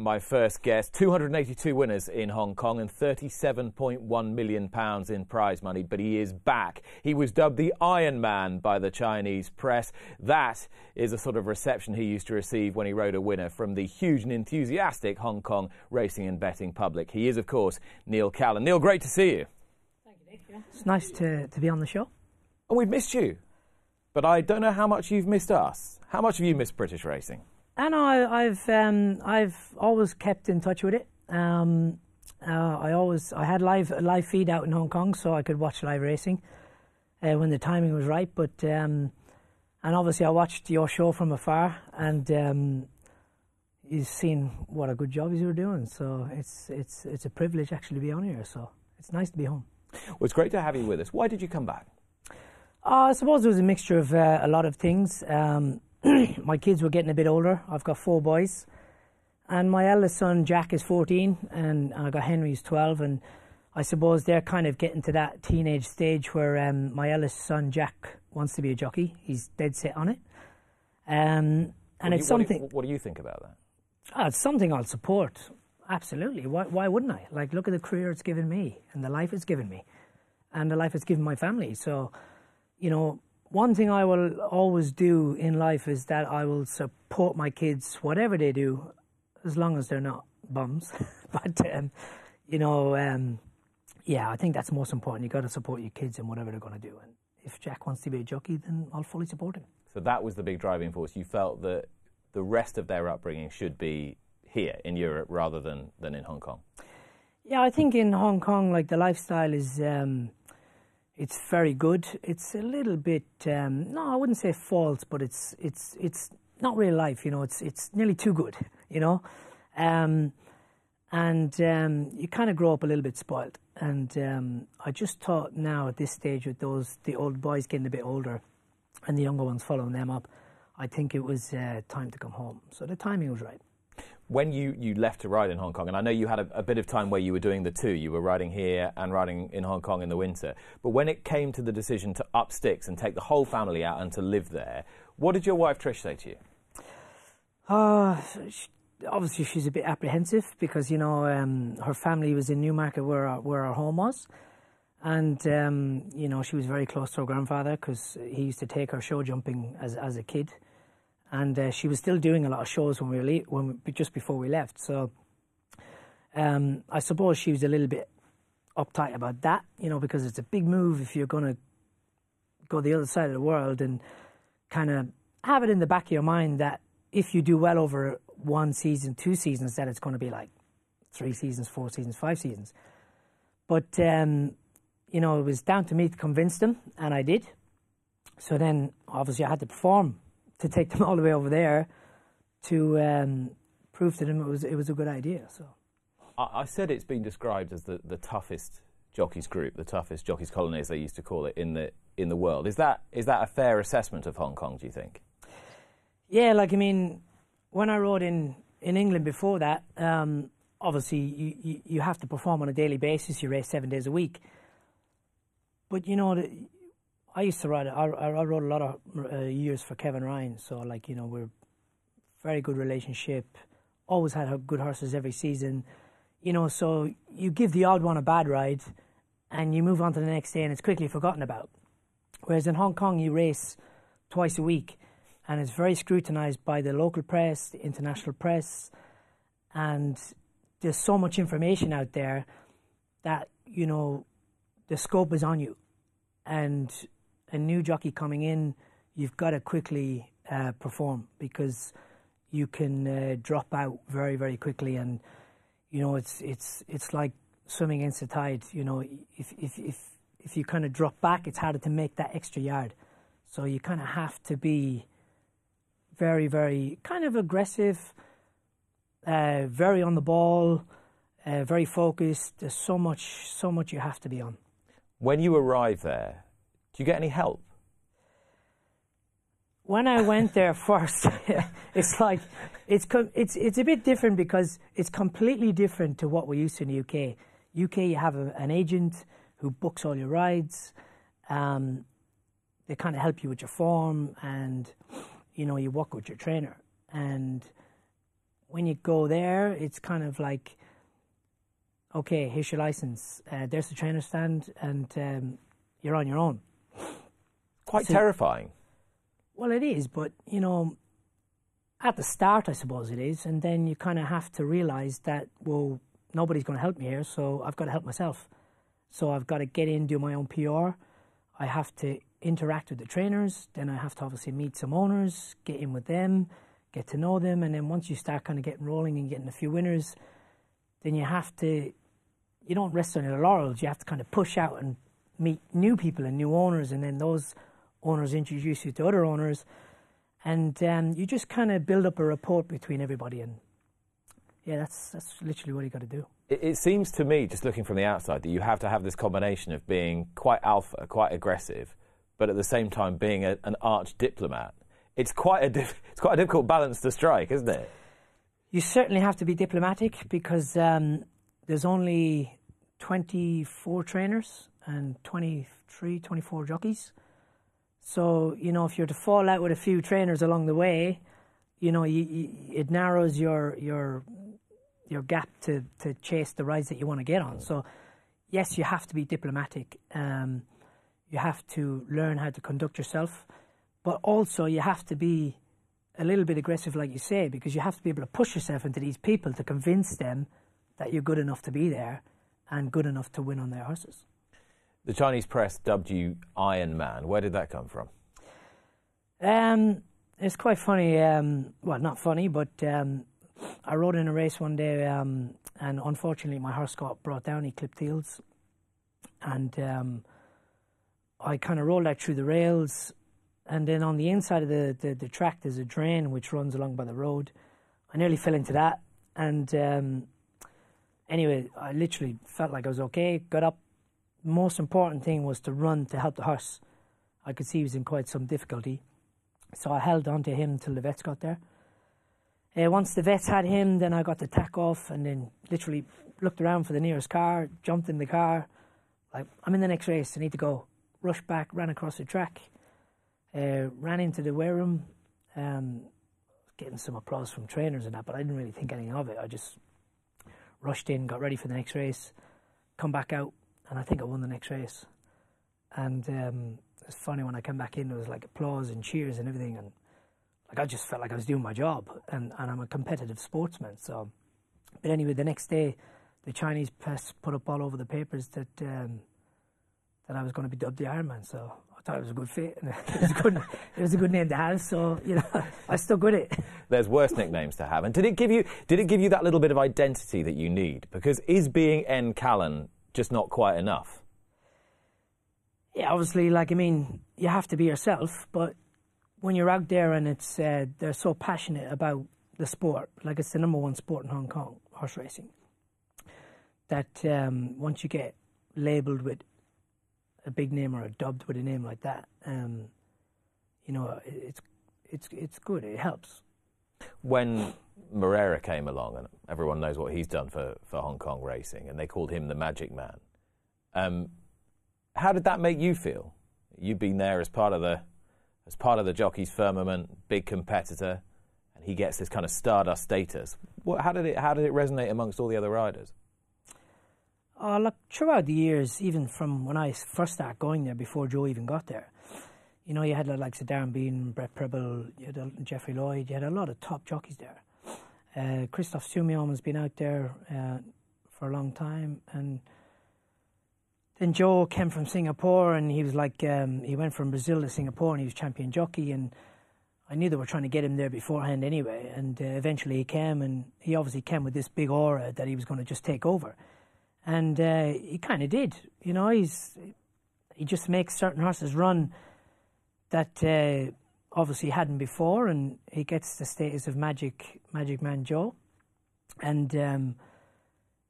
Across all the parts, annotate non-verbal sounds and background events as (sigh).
my first guest. 282 winners in Hong Kong and 37.1 million pounds in prize money, but he is back. He was dubbed the Iron Man by the Chinese press. That is a sort of reception he used to receive when he rode a winner from the huge and enthusiastic Hong Kong racing and betting public. He is, of course, Neil Callan. Neil, great to see you. Thank you, Nick. It's nice to, to be on the show. And we've missed you, but I don't know how much you've missed us. How much have you missed British racing? And I, have um, I've always kept in touch with it. Um, uh, I always I had live live feed out in Hong Kong, so I could watch live racing uh, when the timing was right. But um, and obviously I watched your show from afar, and um, you've seen what a good job you were doing. So it's it's it's a privilege actually to be on here. So it's nice to be home. Well, it's great to have you with us. Why did you come back? Uh, I suppose it was a mixture of uh, a lot of things. Um, (clears throat) my kids were getting a bit older. I've got four boys, and my eldest son Jack is 14, and I got Henry who's 12, and I suppose they're kind of getting to that teenage stage where um, my eldest son Jack wants to be a jockey. He's dead set on it, um, and it's something. What do, you, what do, you, think about that? Oh, it's something I'll support. Absolutely. Why, why wouldn't I? Like, look at the career it's given me, and the life it's given me, and the life it's given my family. So, you know, one thing I will always do in life is that I will support my kids, whatever they do, as long as they're not bums. (laughs) but, um, you know, um, yeah, I think that's most important. You've got to support your kids in whatever they're going to do. And if Jack wants to be a jockey, then I'll fully support him. So that was the big driving force. You felt that the rest of their upbringing should be here in Europe rather than, than in Hong Kong. Yeah, I think in Hong Kong, like the lifestyle is. Um, it's very good. It's a little bit um, no, I wouldn't say false, but it's it's it's not real life. You know, it's it's nearly too good. You know, um, and um, you kind of grow up a little bit spoiled. And um, I just thought now at this stage with those the old boys getting a bit older, and the younger ones following them up, I think it was uh, time to come home. So the timing was right when you, you left to ride in Hong Kong, and I know you had a, a, bit of time where you were doing the two, you were riding here and riding in Hong Kong in the winter, but when it came to the decision to up sticks and take the whole family out and to live there, what did your wife Trish say to you? Uh, she, obviously, she's a bit apprehensive because, you know, um, her family was in Newmarket where our, where our home was. And, um, you know, she was very close to her grandfather because he used to take her show jumping as, as a kid and uh, she was still doing a lot of shows when we were when we, just before we left. So um, I suppose she was a little bit uptight about that, you know, because it's a big move if you're going to go the other side of the world and kind of have it in the back of your mind that if you do well over one season, two seasons, that it's going to be like three seasons, four seasons, five seasons. But um, you know, it was down to me to convince them, and I did. So then, obviously, I had to perform to take them (laughs) all the way over there to um, prove to them it was it was a good idea. So I, I said it's been described as the, the toughest jockeys group, the toughest jockeys colony, as they used to call it in the in the world. Is that is that a fair assessment of Hong Kong? Do you think? Yeah, like I mean, when I rode in in England before that, um, obviously you, you, you have to perform on a daily basis. You race seven days a week, but you know the, I used to ride. I, I rode a lot of uh, years for Kevin Ryan, so like you know we're very good relationship. Always had good horses every season, you know. So you give the odd one a bad ride, and you move on to the next day, and it's quickly forgotten about. Whereas in Hong Kong, you race twice a week, and it's very scrutinized by the local press, the international press, and there's so much information out there that you know the scope is on you, and a new jockey coming in, you've got to quickly uh, perform because you can uh, drop out very very quickly, and you know it's it's it's like swimming against the tide. You know, if if if if you kind of drop back, it's harder to make that extra yard. So you kind of have to be very very kind of aggressive, uh, very on the ball, uh, very focused. There's so much so much you have to be on. When you arrive there, you get any help? When I went there (laughs) first, it's like it's it's it's a bit different because it's completely different to what we're used to in the UK. UK, you have a, an agent who books all your rides. Um, they kind of help you with your form, and you know you work with your trainer. And when you go there, it's kind of like, okay, here's your license. Uh, there's the trainer stand, and um, you're on your own. Quite So- terrifying. Well, it is, but you know, at the start, I suppose it is, and then you kind of have to realize that well, nobody's going to help me here, so I've got to help myself. So I've got to get in, do my own PR. I have to interact with the trainers. Then I have to obviously meet some owners, get in with them, get to know them, and then once you start kind of getting rolling and getting a few winners, then you have to. You don't rest on your laurels. You have to kind of push out and meet new people and new owners, and then those owners introduce you to other owners, and um, you just kind of build up a rapport between everybody. And yeah, that's that's literally what you got to do. It, it seems to me, just looking from the outside, that you have to have this combination of being quite alpha, quite aggressive, but at the same time being a, an arch diplomat. It's quite a diff- (laughs) it's quite a difficult balance to strike, isn't it? You certainly have to be diplomatic because um, there's only 24 trainers and 23, 24 jockeys. So, you know, if you're to fall out with a few trainers along the way, you know, you, you, it narrows your your your gap to, to chase the rides that you want to get on. So, yes, you have to be diplomatic. Um, you have to learn how to conduct yourself, but also you have to be a little bit aggressive, like you say, because you have to be able to push yourself into these people to convince them that you're good enough to be there and good enough to win on their horses. The Chinese press dubbed you Iron Man. Where did that come from? Um, it's quite funny. Um, well, not funny, but um, I rode in a race one day, um, and unfortunately, my horse got brought down. He clipped heels, and um, I kind of rolled out through the rails. And then on the inside of the, the, the track, there's a drain which runs along by the road. I nearly fell into that, and um, anyway, I literally felt like I was okay. Got up. Most important thing was to run to help the horse. I could see he was in quite some difficulty. So I held on to him till the vets got there. Uh, once the vets had him, then I got the tack off and then literally looked around for the nearest car, jumped in the car. Like, I'm in the next race, I need to go. Rushed back, ran across the track, uh, ran into the wear room, um, getting some applause from trainers and that, but I didn't really think anything of it. I just rushed in, got ready for the next race, come back out, and I think I won the next race. And um, it's funny when I came back in, there was like applause and cheers and everything, and like I just felt like I was doing my job, and, and I'm a competitive sportsman. So, but anyway, the next day, the Chinese press put up all over the papers that um, that I was going to be dubbed the Ironman. So I thought it was a good fit, and (laughs) it was a good it was a good name to have. So you know, I stuck with it. There's worse nicknames to have. And did it give you did it give you that little bit of identity that you need? Because is being N Callan just not quite enough? Yeah, obviously, like I mean, you have to be yourself, but when you're out there and it's uh, they're so passionate about the sport, like it's the number one sport in Hong Kong, horse racing. That um, once you get labelled with a big name or dubbed with a name like that, um, you know, it's it's it's good. It helps. When Moreira came along, and everyone knows what he's done for, for Hong Kong racing, and they called him the Magic Man. Um, how did that make you feel? You've been there as part of the as part of the jockey's firmament, big competitor, and he gets this kind of stardust status. What, how did it how did it resonate amongst all the other riders? Oh, look, throughout the years, even from when I first started going there, before Joe even got there, you know, you had like Darren Beadman, Brett Prebble, you had uh, Jeffrey Lloyd, you had a lot of top jockeys there. Uh, Christophe Soumillon has been out there uh, for a long time, and then Joe came from Singapore, and he was like, um, he went from Brazil to Singapore, and he was champion jockey, and I knew they were trying to get him there beforehand anyway, and uh, eventually he came, and he obviously came with this big aura that he was going to just take over and uh, he kind of did. You know, he's he just makes certain horses run that uh, obviously hadn't before, and he gets the status of Magic Magic Man Joe. And um,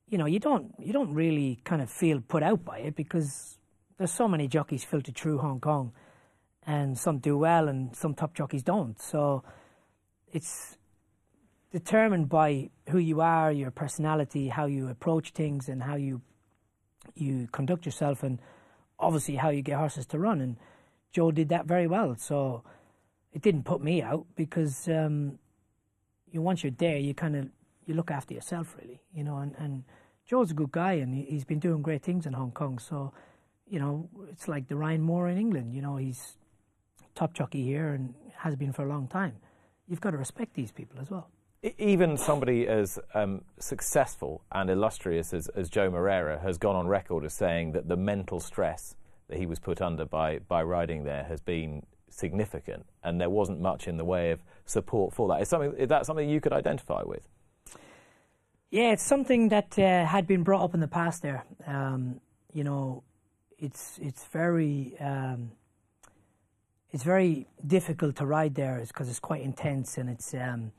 you know, you don't you don't really kind of feel put out by it because there's so many jockeys filtered through Hong Kong, and some do well, and some top jockeys don't. So it's determined by who you are, your personality, how you approach things, and how you you conduct yourself, and obviously how you get horses to run. And Joe did that very well. So it didn't put me out because um, you once you're there, you kind of you look after yourself, really. You know, and, and Joe's a good guy, and he, he's been doing great things in Hong Kong. So, you know, it's like the Ryan Moore in England. You know, he's top jockey here and has been for a long time. You've got to respect these people as well. Even somebody as um, successful and illustrious as, as Joe Moreira has gone on record as saying that the mental stress that he was put under by, by riding there has been significant, and there wasn't much in the way of support for that. Is, something, is that something you could identify with? Yeah, it's something that uh, had been brought up in the past. There, um, you know, it's it's very um, it's very difficult to ride there because it's quite intense and it's um,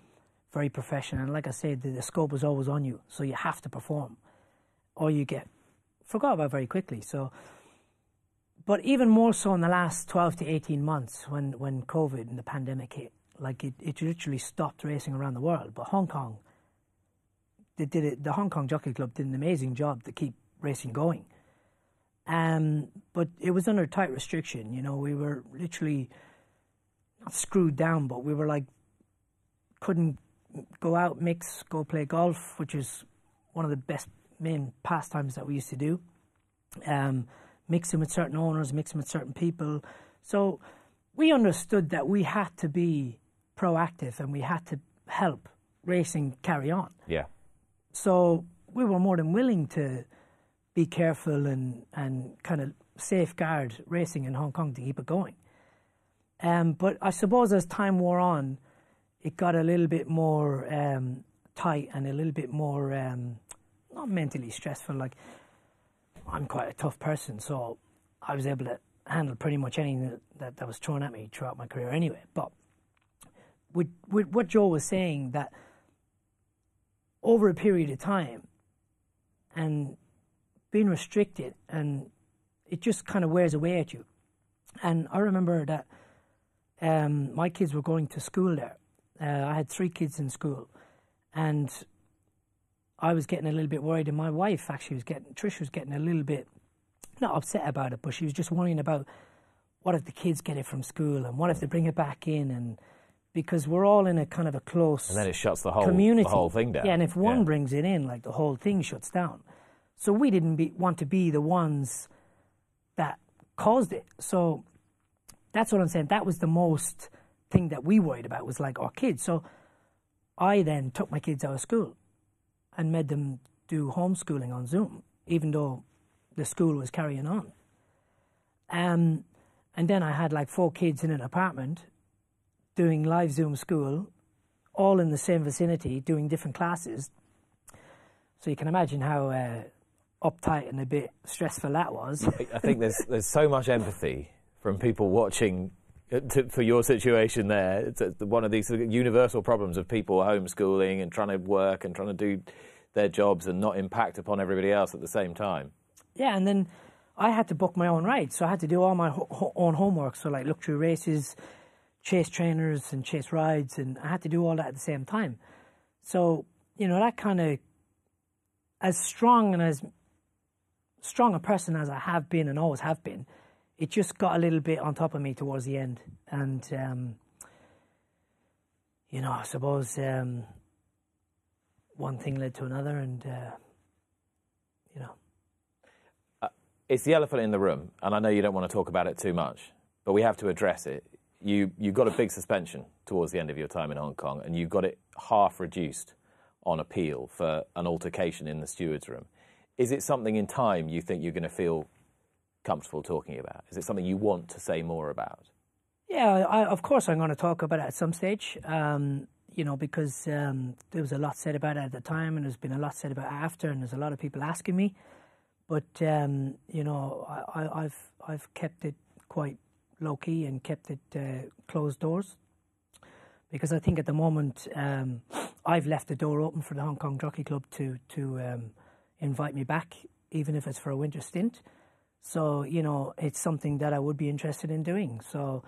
very professional. And like I said, the, the, scope is always on you, so you have to perform, or you get forgot about very quickly. So, but even more so in the last twelve to eighteen months, when when COVID and the pandemic hit, like it, it literally stopped racing around the world. But Hong Kong, they did it. The Hong Kong Jockey Club did an amazing job to keep racing going. Um, but it was under tight restriction. You know, we were literally not screwed down, but we were like couldn't go out, mix, go play golf, which is one of the best main pastimes that we used to do. Um, mixing with certain owners, mixing with certain people. So we understood that we had to be proactive and we had to help racing carry on. Yeah. So we were more than willing to be careful and, and kind of safeguard racing in Hong Kong to keep it going. Um, but I suppose as time wore on, it got a little bit more um, tight and a little bit more um, not mentally stressful. Like I'm quite a tough person, so I was able to handle pretty much anything that, that, that was thrown at me throughout my career anyway. But with, with what Joe was saying, that over a period of time, and being restricted and it just kind of wears away at you. And I remember that um, my kids were going to school there. Uh, I had three kids in school, and I was getting a little bit worried. And my wife actually was getting, Trish was getting a little bit not upset about it, but she was just worrying about what if the kids get it from school and what if they bring it back in and because we're all in a kind of a close and then it shuts the whole community. the whole thing down. Yeah, and if one yeah. brings it in, like the whole thing shuts down. So we didn't be, want to be the ones that caused it. So that's what I'm saying. That was the most thing that we worried about was like our kids. So I then took my kids out of school and made them do homeschooling on Zoom, even though the school was carrying on. Um, and then I had like four kids in an apartment doing live Zoom school, all in the same vicinity, doing different classes. So you can imagine how uh, uptight and a bit stressful that was. I think there's there's so much empathy from people watching to, for your situation there. It's one of these universal problems of people homeschooling and trying to work and trying to do their jobs and not impact upon everybody else at the same time. Yeah, and then I had to book my own rides, so I had to do all my ho- own homework. So like look through races, chase trainers, and chase rides, and I had to do all that at the same time. So you know that kind of as strong and as strong a person as I have been and always have been, it just got a little bit on top of me towards the end. And, um, you know, I suppose um, one thing led to another, and, uh, you know. Uh, it's the elephant in the room, and I know you don't want to talk about it too much, but we have to address it. You, you got a big suspension towards the end of your time in Hong Kong, and you got it half reduced on appeal for an altercation in the steward's room. Is it something in time you think you're going to feel comfortable talking about? Is it something you want to say more about? Yeah, I, of course I'm going to talk about it at some stage. Um, you know, because um, there was a lot said about it at the time, and there's been a lot said about it after, and there's a lot of people asking me. But um, you know, I, have I've kept it quite low key and kept it uh, closed doors because I think at the moment um, I've left the door open for the Hong Kong Jockey Club to to um, invite me back, even if it's for a winter stint. So, you know, it's something that I would be interested in doing. So,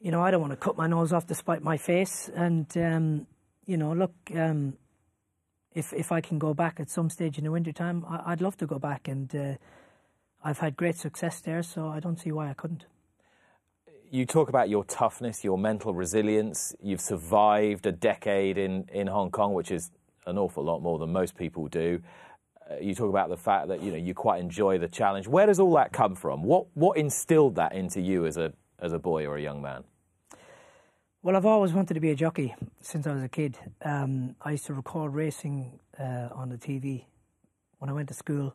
you know, I don't want to cut my nose off despite my face. And, um, you know, look, um, if if I can go back at some stage in the winter time, I, would love to go back. And uh, I've had great success there, so I don't see why I couldn't. You talk about your toughness, your mental resilience. You've survived a decade in, in Hong Kong, which is an awful lot more than most people do. You talk about the fact that you know you quite enjoy the challenge. Where does all that come from? What what instilled that into you as a as a boy or a young man? Well, I've always wanted to be a jockey since I was a kid. Um, I used to record racing uh, on the TV when I went to school,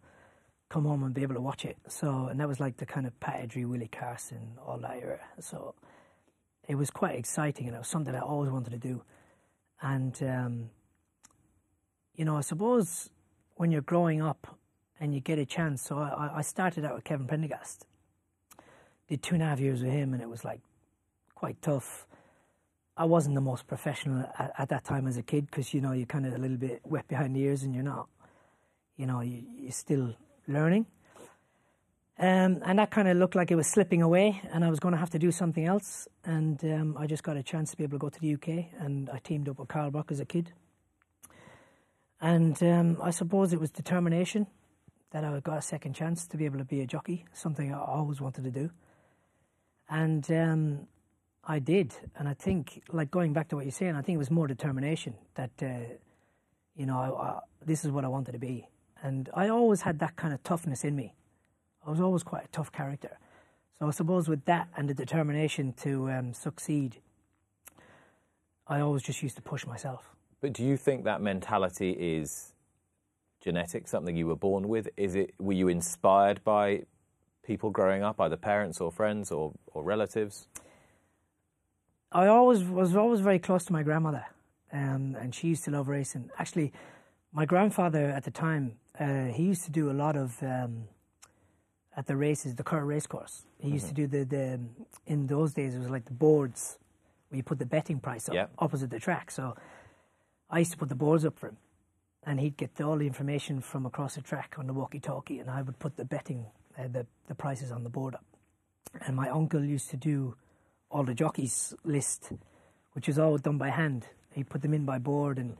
come home and be able to watch it. So, and that was like the kind of Pat Willie Carson, all that era. So, it was quite exciting, and it was something I always wanted to do. And um, you know, I suppose when you're growing up and you get a chance, so I, I started out with Kevin Prendergast. Did two and a half years with him, and it was like quite tough I wasn't the most professional at, at that time as a kid because you know you're kind of a little bit wet behind the ears and you're not, you know, you, are still learning. Um, and that kind of looked like it was slipping away, and I was going to have to do something else. And um, I just got a chance to be able to go to the UK, and I teamed up with Carl Buck as a kid. And um, I suppose it was determination that I got a second chance to be able to be a jockey, something I always wanted to do. And um, I did, and I think, like going back to what you're saying, I think it was more determination that, uh, you know, I, I, this is what I wanted to be, and I always had that kind of toughness in me. I was always quite a tough character, so I suppose with that and the determination to um, succeed, I always just used to push myself. But do you think that mentality is genetic, something you were born with? Is it? Were you inspired by people growing up, either parents or friends or, or relatives? I always was always very close to my grandmother, um, and she used to love racing. Actually, my grandfather at the time, uh, he used to do a lot of um, at the races, the Curragh racecourse. He used mm-hmm. to do the, the in those days it was like the boards where you put the betting price up yep. opposite the track. So I used to put the boards up for him, and he'd get all the information from across the track on the walkie-talkie, and I would put the betting uh, the the prices on the board up. And my uncle used to do all the jockeys list, which was all done by hand. He put them in by board, and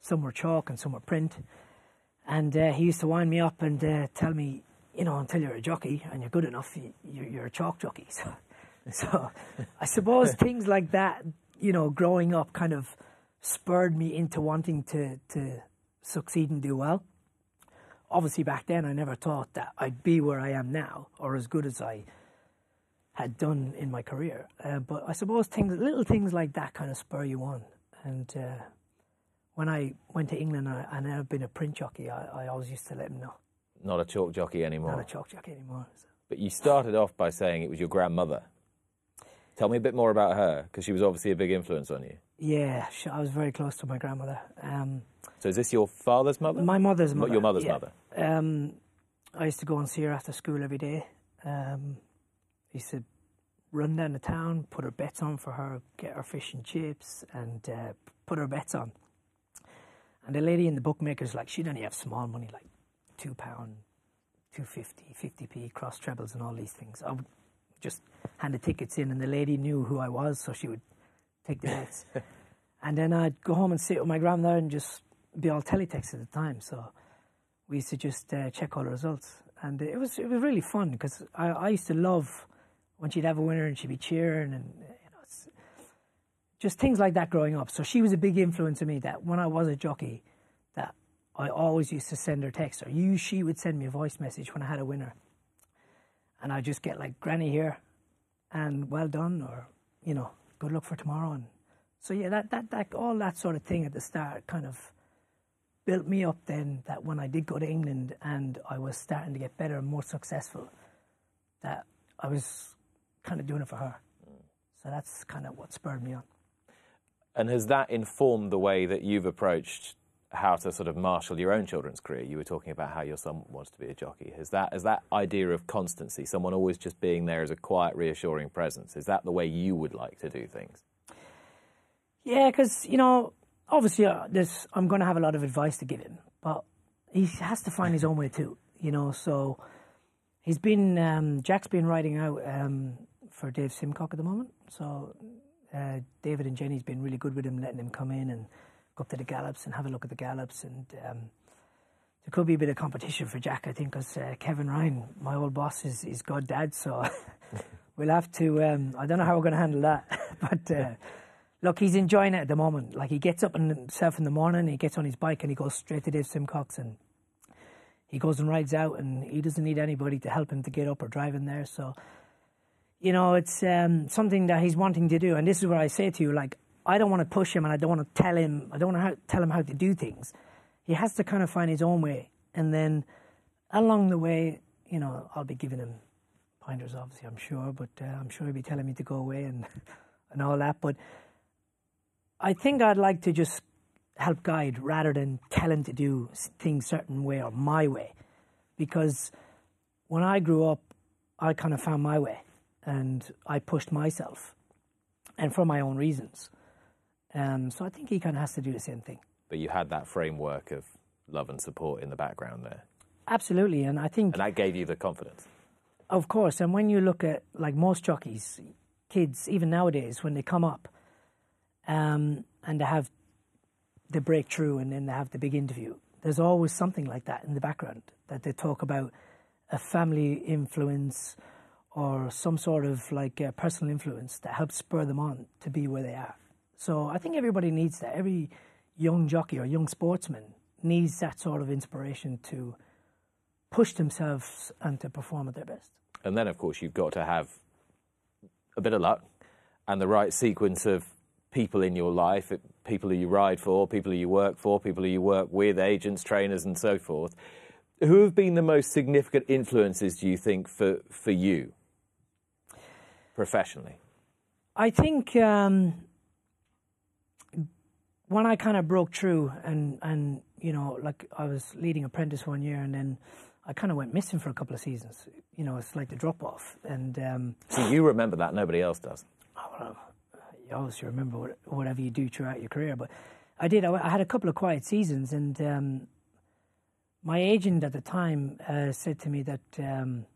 some were chalk and some were print. And uh, he used to wind me up and uh, tell me, you know, until you're a jockey and you're good enough, you, are a chalk jockey. So, (laughs) so I suppose (laughs) things like that, you know, growing up kind of spurred me into wanting to, to succeed and do well. Obviously, back then, I never thought that I'd be where I am now or as good as I had done in my career. Uh, but I suppose things, little things like that kind of spur you on. And uh, when I went to England I, and I've been a print jockey, I, I, always used to let them know. Not a chalk jockey anymore. Not a chalk jockey anymore. So. But you started off by saying it was your grandmother. Tell me a bit more about her, because she was obviously a big influence on you. Yeah, I was very close to my grandmother. Um, so is this your father's mother? My mother's mother. Your mother's yeah. mother. Um, I used to go and see her after school every day. Um, he said, run down the town, put her bets on for her, get her fish and chips, and uh, put her bets on. And the lady in the bookmakers, like, she'd only have small money, like two pound, two fifty, fifty p cross trebles and all these things. I would just hand the tickets in, and the lady knew who I was, so she would take the bets. (laughs) and then I'd go home and sit with my grandmother and just be all teletext at the time. So we used to just uh, check all the results, and it was it was really fun because I, I used to love when she'd have a winner and she'd be cheering and you know, just things like that growing up. So she was a big influence on me. That when I was a jockey, that I always used to send her text or you she would send me a voice message when I had a winner, and I just get like Granny here, and well done or you know good luck for tomorrow and so yeah that that that all that sort of thing at the start kind of built me up then that when I did go to England and I was starting to get better and more successful that I was kind of doing it for her. So that's kind of what spurred me on. And has that informed the way that you've approached how to sort of marshal your own children's career? You were talking about how your son wants to be a jockey. Is that, has that idea of constancy, someone always just being there as a quiet, reassuring presence, is that the way you would like to do things? Yeah, because, you know, obviously uh, I'm going to have a lot of advice to give him, but he has to find his own way too, you know, so he's been, um, Jack's been writing out um, for Dave Simcock at the moment. So uh, David and Jenny's been really good with him, letting him come in and go up to the gallops and have a look at the gallops. And um, there could be a bit of competition for Jack, I think, because uh, Kevin Ryan, my old boss, is, is dad. So (laughs) (laughs) we'll have to, um, I don't know how we're going to handle that. (laughs) but uh, look, he's enjoying it at the moment. Like he gets up in himself in the morning, he gets on his bike and he goes straight to Dave Simcock's and he goes and rides out and he doesn't need anybody to help him to get up or drive in there. So, you know, it's um, something that he's wanting to do. And this is what I say to you, like, I don't want to push him and I don't want to tell him, I don't want to tell him how to do things. He has to kind of find his own way. And then along the way, you know, I'll be giving him pointers, obviously, I'm sure, but uh, I'm sure he'll be telling me to go away and, (laughs) and all that. But I think I'd like to just help guide rather than tell him to do things certain way or my way. Because when I grew up, I kind of found my way and I pushed myself and for my own reasons. Um, so I think he kind of has to do the same thing. But you had that framework of love and support in the background there. Absolutely, and I think and that gave you the confidence. Of course, and when you look at like most jockeys, kids even nowadays when they come up, um, and they have the breakthrough and then they have the big interview, there's always something like that in the background that they talk about a family influence or some sort of like personal influence that helps spur them on to be where they are. So I think everybody needs that. Every young jockey or young sportsman needs that sort of inspiration to push themselves and to perform at their best. And then, of course, you've got to have a bit of luck and the right sequence of people in your life, people who you ride for, people who you work for, people who you work with, agents, trainers, and so forth. Who have been the most significant influences, do you think, for, for you professionally? I think um, when I kind of broke through and, and, you know, like I was leading apprentice one year and then I kind of went missing for a couple of seasons. You know, it's like the drop off. And um, so you remember that, nobody else does. Oh, you always remember what, whatever you do throughout your career. But I did. I, I had a couple of quiet seasons, and um, my agent at the time uh, said to me that um,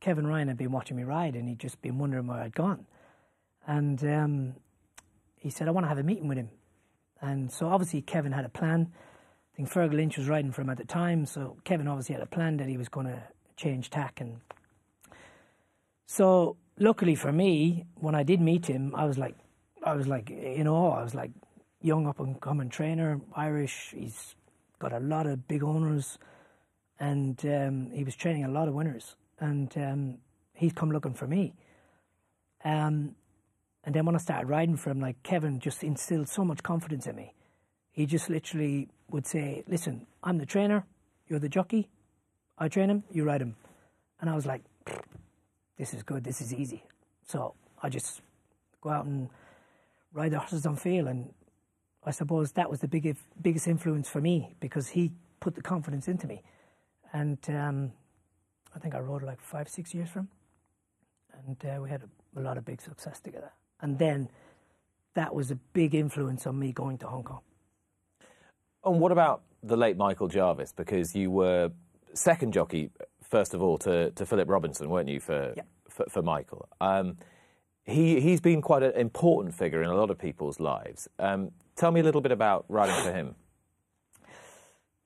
Kevin Ryan had been watching me ride, and he'd just been wondering where I'd gone. And um, he said, "I want to have a meeting with him." And so obviously Kevin had a plan. I think Fergal Lynch was riding for him at the time, so Kevin obviously had a plan that he was going to change tack and. So luckily for me, when I did meet him, I was like, I was like, you know, I was like, young up and coming trainer, Irish. He's got a lot of big owners, and um, he was training a lot of winners. And um, he's come looking for me. Um, and then when I started riding for him, like Kevin just instilled so much confidence in me. He just literally would say, "Listen, I'm the trainer. You're the jockey. I train him. You ride him." And I was like, this is good, this is easy. So I just go out and ride the horses on field. And I suppose that was the biggest, biggest influence for me because he put the confidence into me. And um, I think I rode like five, six years for him. And uh, we had a, a lot of big success together. And then that was a big influence on me going to Hong Kong. And what about the late Michael Jarvis? Because you were second jockey first of all to, to Philip Robinson, weren't you, for yeah. for, for, Michael? Um, he he's been quite an important figure in a lot of people's lives. Um, tell me a little bit about riding for him.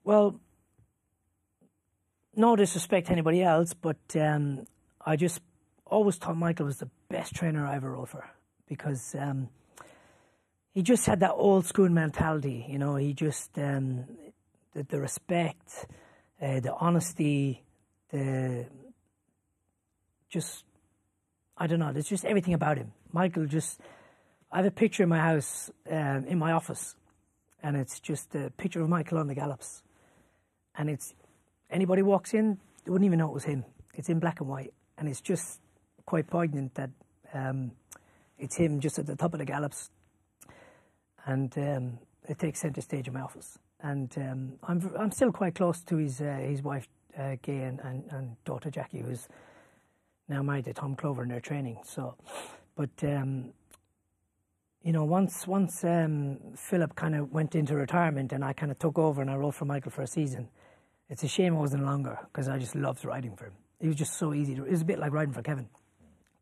Well, no disrespect to anybody else, but um, I just always thought Michael was the best trainer I ever rode for because um, he just had that old school mentality. You know, he just um, the, the, respect, uh, the honesty, the just I don't know. There's just everything about him. Michael just. I have a picture in my house, um, in my office, and it's just a picture of Michael on the gallops, and it's anybody walks in, they wouldn't even know it was him. It's in black and white, and it's just quite poignant that um, it's him just at the top of the gallops, and um, it takes centre stage in my office. And um, I'm I'm still quite close to his uh, his wife uh, Gay and, and, and, daughter Jackie, who's now married to Tom Clover in their training. So, but um, you know, once once um, Philip kind of went into retirement and I kind of took over and I rode for Michael for a season, it's a shame it wasn't longer because I just loved riding for him. It was just so easy. To, it was a bit like riding for Kevin,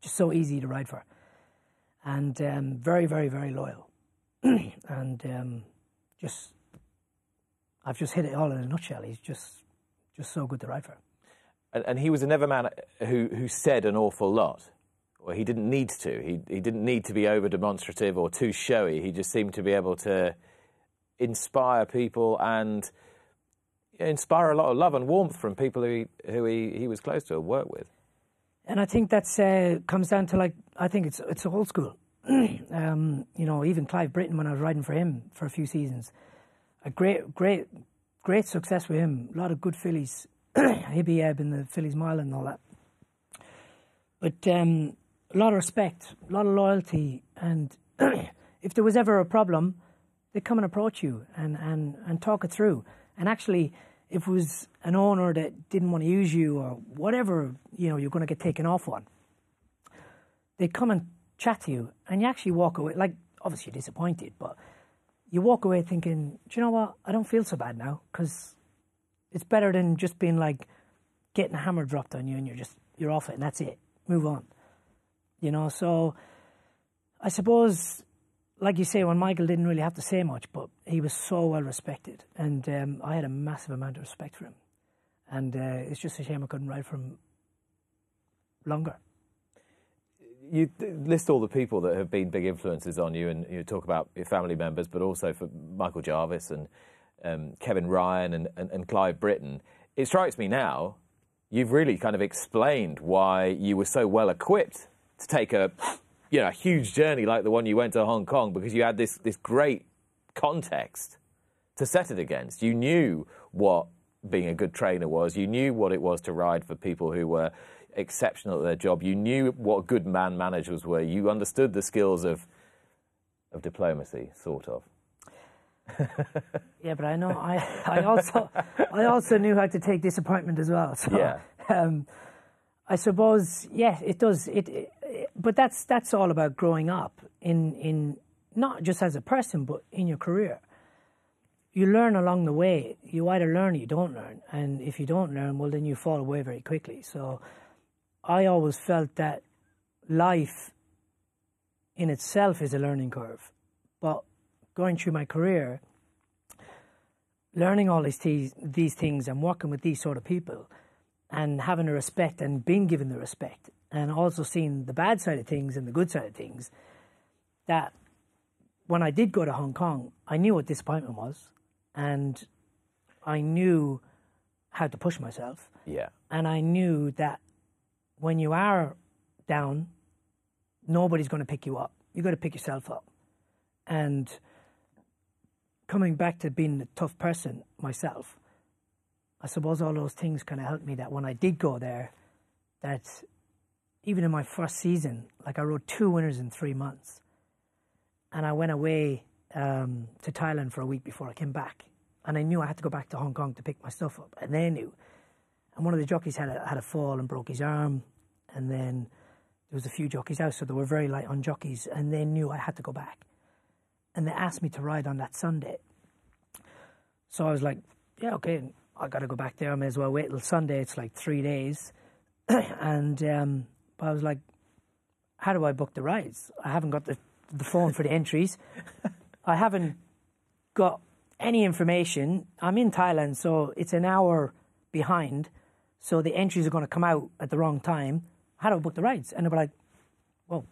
just so easy to ride for, and um, very, very, very loyal, (clears throat) and um, just. I've just hit it all in a nutshell. He's just just so good to ride for. And, and he was a never man who, who said an awful lot, well, he didn't need to. He he didn't need to be over demonstrative or too showy. He just seemed to be able to inspire people and inspire a lot of love and warmth from people who he, who he, he was close to and worked with. And I think that's uh, comes down to like I think it's it's old school. (clears throat) um, you know, even Clive Brittain when I was riding for him for a few seasons, a great great great success with him. A lot of good fillies, (clears throat) Hibaayeb in the fillies mile and all that. But um, a lot of respect, a lot of loyalty, and (clears throat) if there was ever a problem, they'd come and approach you and, and, and talk it through. And actually, if it was an owner that didn't want to use you or whatever, you know, you're going to get taken off on, they'd come and chat to you, and you actually walk away. Like, obviously, you're disappointed, but you walk away thinking, do you know what? I don't feel so bad now because it's better than just being like getting a hammer dropped on you and you're just you're off it and that's it. Move on. You know, so I suppose, like you say, when Michael didn't really have to say much, but he was so well respected, and um, I had a massive amount of respect for him. And uh, it's just a shame I couldn't ride for him longer you list all the people that have been big influences on you, and you talk about your family members, but also for Michael Jarvis and um, Kevin Ryan and, and, and Clive Brittain. It strikes me now you've really kind of explained why you were so well equipped to take a you know a huge journey like the one you went to Hong Kong because you had this this great context to set it against. You knew what being a good trainer was. You knew what it was to ride for people who were exceptional at their job. You knew what good man managers were. You understood the skills of of diplomacy, sort of. (laughs) yeah, but I know I, I also I also knew how to take disappointment as well. So, yeah. Um, I suppose yeah, it does. It, it, but that's that's all about growing up in in not just as a person, but in your career. You learn along the way. You either learn or you don't learn, and if you don't learn, well, then you fall away very quickly. So I always felt that life in itself is a learning curve. But going through my career, learning all these, these, these things and working with these sort of people and having the respect and being given the respect and also seeing the bad side of things and the good side of things, that when I did go to Hong Kong, I knew what disappointment was and I knew how to push myself. Yeah. And I knew that when you are down, nobody's going to pick you up. You've got to pick yourself up. And coming back to being a tough person myself, I suppose all those things kind of helped me that when I did go there, that even in my first season, like I rode two winners in three months. And I went away um, to Thailand for a week before I came back. And I knew I had to go back to Hong Kong to pick my stuff up. And they knew. And one of the jockeys had a, had a fall and broke his arm and then there was a few jockeys out, so they were very light on jockeys, and they knew I had to go back. And they asked me to ride on that Sunday. So I was like, yeah, okay, I got to go back there. I may as well wait till Sunday. It's like three days. (clears throat) and um, I was like, how do I book the rides? I haven't got the, the phone for the entries. I haven't got any information. I'm in Thailand, so it's an hour behind. So the entries are going to come out at the wrong time how do I book the rides? And they were like, well,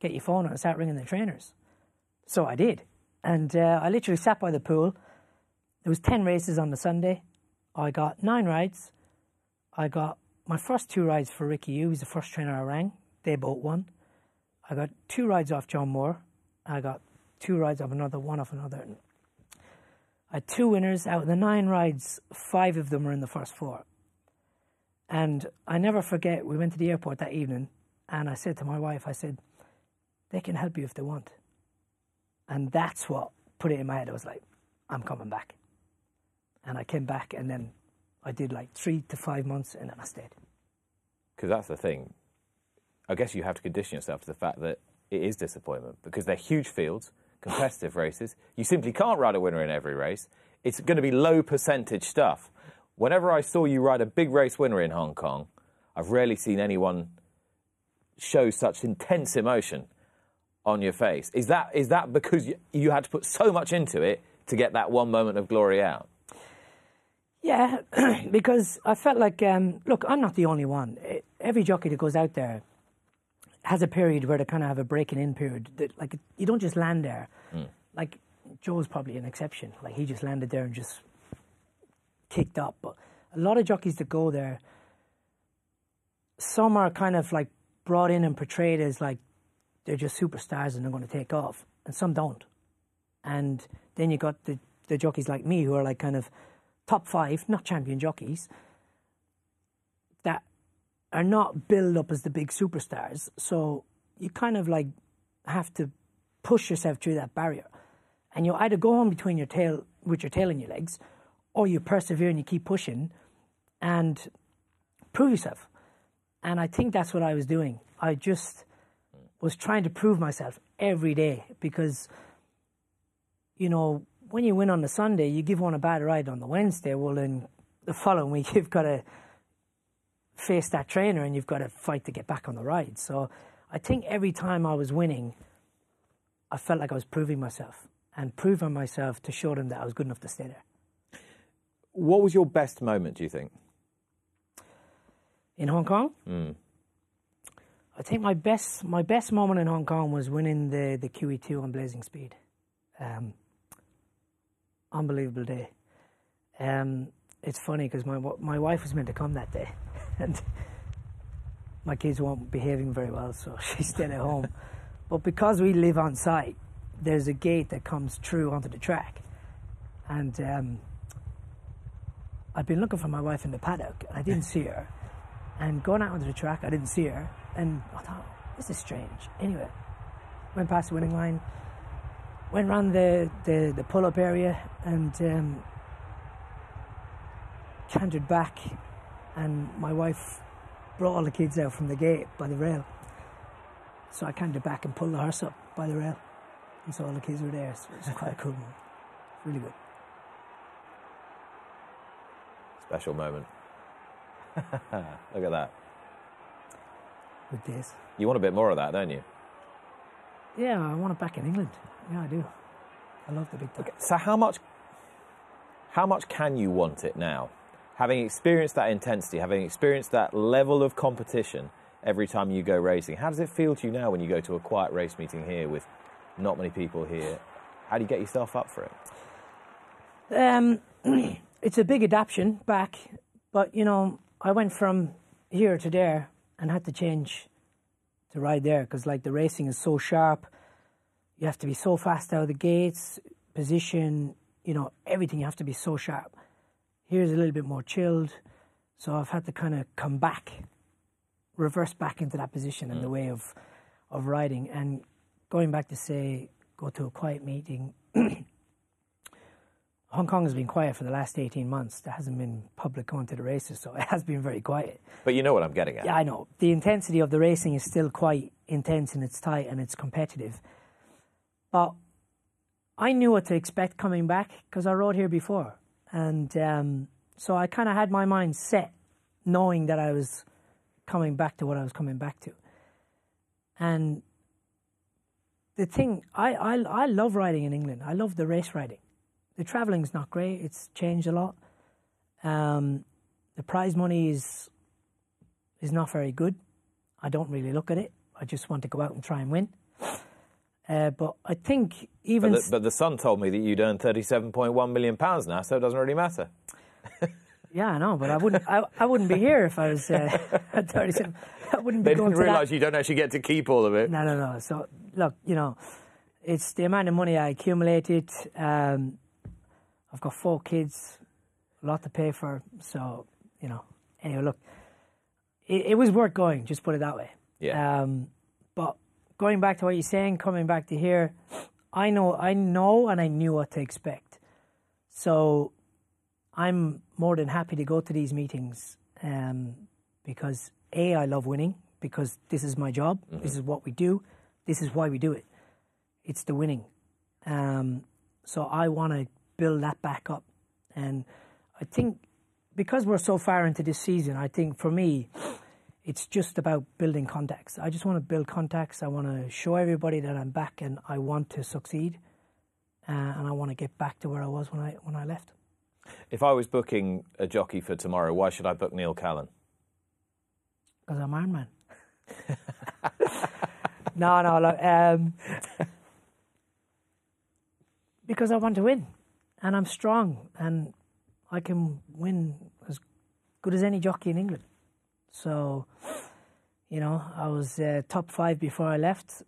get your phone and start ringing the trainers. So I did. And uh, I literally sat by the pool. There was 10 races on the Sunday. I got nine rides. I got my first two rides for Ricky Yiu. He's the first trainer I rang. They both won. I got two rides off John Moore. I got two rides off another, one off another. I had two winners. Out of the nine rides, five of them were in the first four. And I never forget, we went to the airport that evening, and I said to my wife, I said, they can help you if they want. And that's what put it in my head. I was like, I'm coming back. And I came back, and then I did like three to five months, and then I stayed. Because that's the thing. I guess you have to condition yourself to the fact that it is disappointment because they're huge fields, competitive races. You simply can't ride a winner in every race. It's going to be low percentage stuff whenever I saw you ride a big race winner in Hong Kong, I've rarely seen anyone show such intense emotion on your face. Is that is that because you, you had to put so much into it to get that one moment of glory out? Yeah, (clears throat) because I felt like, um, look, I'm not the only one. Every jockey that goes out there, has a period where they kind of have a breaking in period. That, like you don't just land there. Like Joe's probably an exception. Like he just landed there and just kicked up. But a lot of jockeys that go there, some are kind of like brought in and portrayed as like they're just superstars and they're going to take off, and some don't. And then you got the the jockeys like me who are like kind of top five, not champion jockeys, that are not built up as the big superstars. So you kind of like have to push yourself through that barrier. And you either go on between your tail with your tail in your legs, or you persevere and you keep pushing and prove yourself. And I think that's what I was doing. I just was trying to prove myself every day because, you know, when you win on the Sunday, you give one a bad ride on the Wednesday. Well, then the following (laughs) week, you've got to face that trainer and you've got to fight to get back on the ride. So I think every time I was winning, I felt like I was proving myself and proving myself to show them that I was good enough to stay there. What was your best moment, do you think? In Hong Kong, I think my best my best moment in Hong Kong was winning the the QE2 on Blazing Speed. Um, unbelievable day. Um, it's funny because my my wife was meant to come that day, (laughs) and my kids weren't behaving very well, so (laughs) she stayed at home. (laughs) But because we live on site, there's a gate that comes through onto the track, and um, I'd been looking for my wife in the paddock, and I didn't see her. And going out onto the track, I didn't see her, and I thought, this is strange. Anyway, went past the winning line, went round the, the, the pull up area, and um, cantered back, and my wife brought all the kids out from the gate by the rail. So I cantered back and pulled the horse up by the rail, and so all the kids were there. So it was quite a cool moment. Really good. Special moment. (laughs) Look at that. Good days. You want a bit more of that, don't you? Yeah, I want it back in England. Yeah, I do. I love the big time. So how much how much can you want it now? Having experienced that intensity, having experienced that level of competition every time you go racing, how does it feel to you now when you go to a quiet race meeting here with not many people here? How do you get yourself up for it? Um, (clears throat) it's a big adaptation back, but you know, I went from here to there and had to change to ride there because like the racing is so sharp. You have to be so fast out of the gates, position, you know, everything. You have to be so sharp. Here's a little bit more chilled, so I've had to kind of come back, reverse back into that position and the mm. way of of riding and going back to say go to a quiet meeting (clears throat) Hong Kong has been quiet for the last 18 months. There hasn't been public going to the races, so (laughs) it has been very quiet. But you know what I'm getting at. Yeah, I know. The intensity of the racing is still quite intense and it's tight and it's competitive. But I knew what to expect coming back because I rode here before. And um, so I kind of had my mind set, knowing that I was coming back to what I was coming back to. And the thing, I, I, I love riding in England. I love the race riding. The traveling's not great. It's changed a lot. Um, the prize money is is not very good. I don't really look at it. I just want to go out and try and win. Uh, but I think even But the, but the Sun told me that you'd earn 37.1 million pounds now, so it doesn't really matter. (laughs) yeah, I know, but I wouldn't. I, I wouldn't be here if I was uh, at (laughs) 37. I wouldn't be They didn't realise you don't actually get to keep all of it. No, no, no. So look, you know, it's the amount of money I accumulated. Um, I've got four kids, a lot to pay for. So you know, anyway, look, it, it was worth going. Just put it that way. Yeah. Um, but going back to what you're saying, coming back to here, I know, I know, and I knew what to expect. So I'm more than happy to go to these meetings um, because a I love winning because this is my job. This is what we do. This is why we do it. It's the winning. Um, so I want to build that back up, and I think because we're so far into this season, I think for me, it's just about building contacts. I just want to build contacts. I want to show everybody that I'm back and I want to succeed, uh, and I want to get back to where I was when I when I left. If I was booking a jockey for tomorrow, why should I book Neil Callan? Because I'm Iron Man. (laughs) no, no, look, um, because I want to win, and I'm strong, and I can win as good as any jockey in England. So, you know, I was uh, top five before I left,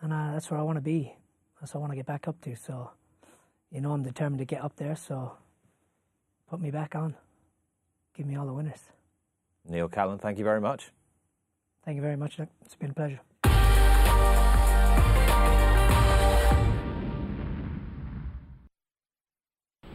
and uh, that's where I want to be. That's what I want to get back up to. So, you know, I'm determined to get up there. So, put me back on. Give me all the winners. Neil Callan, thank you very much. Thank you very much, Nick. It's been a pleasure.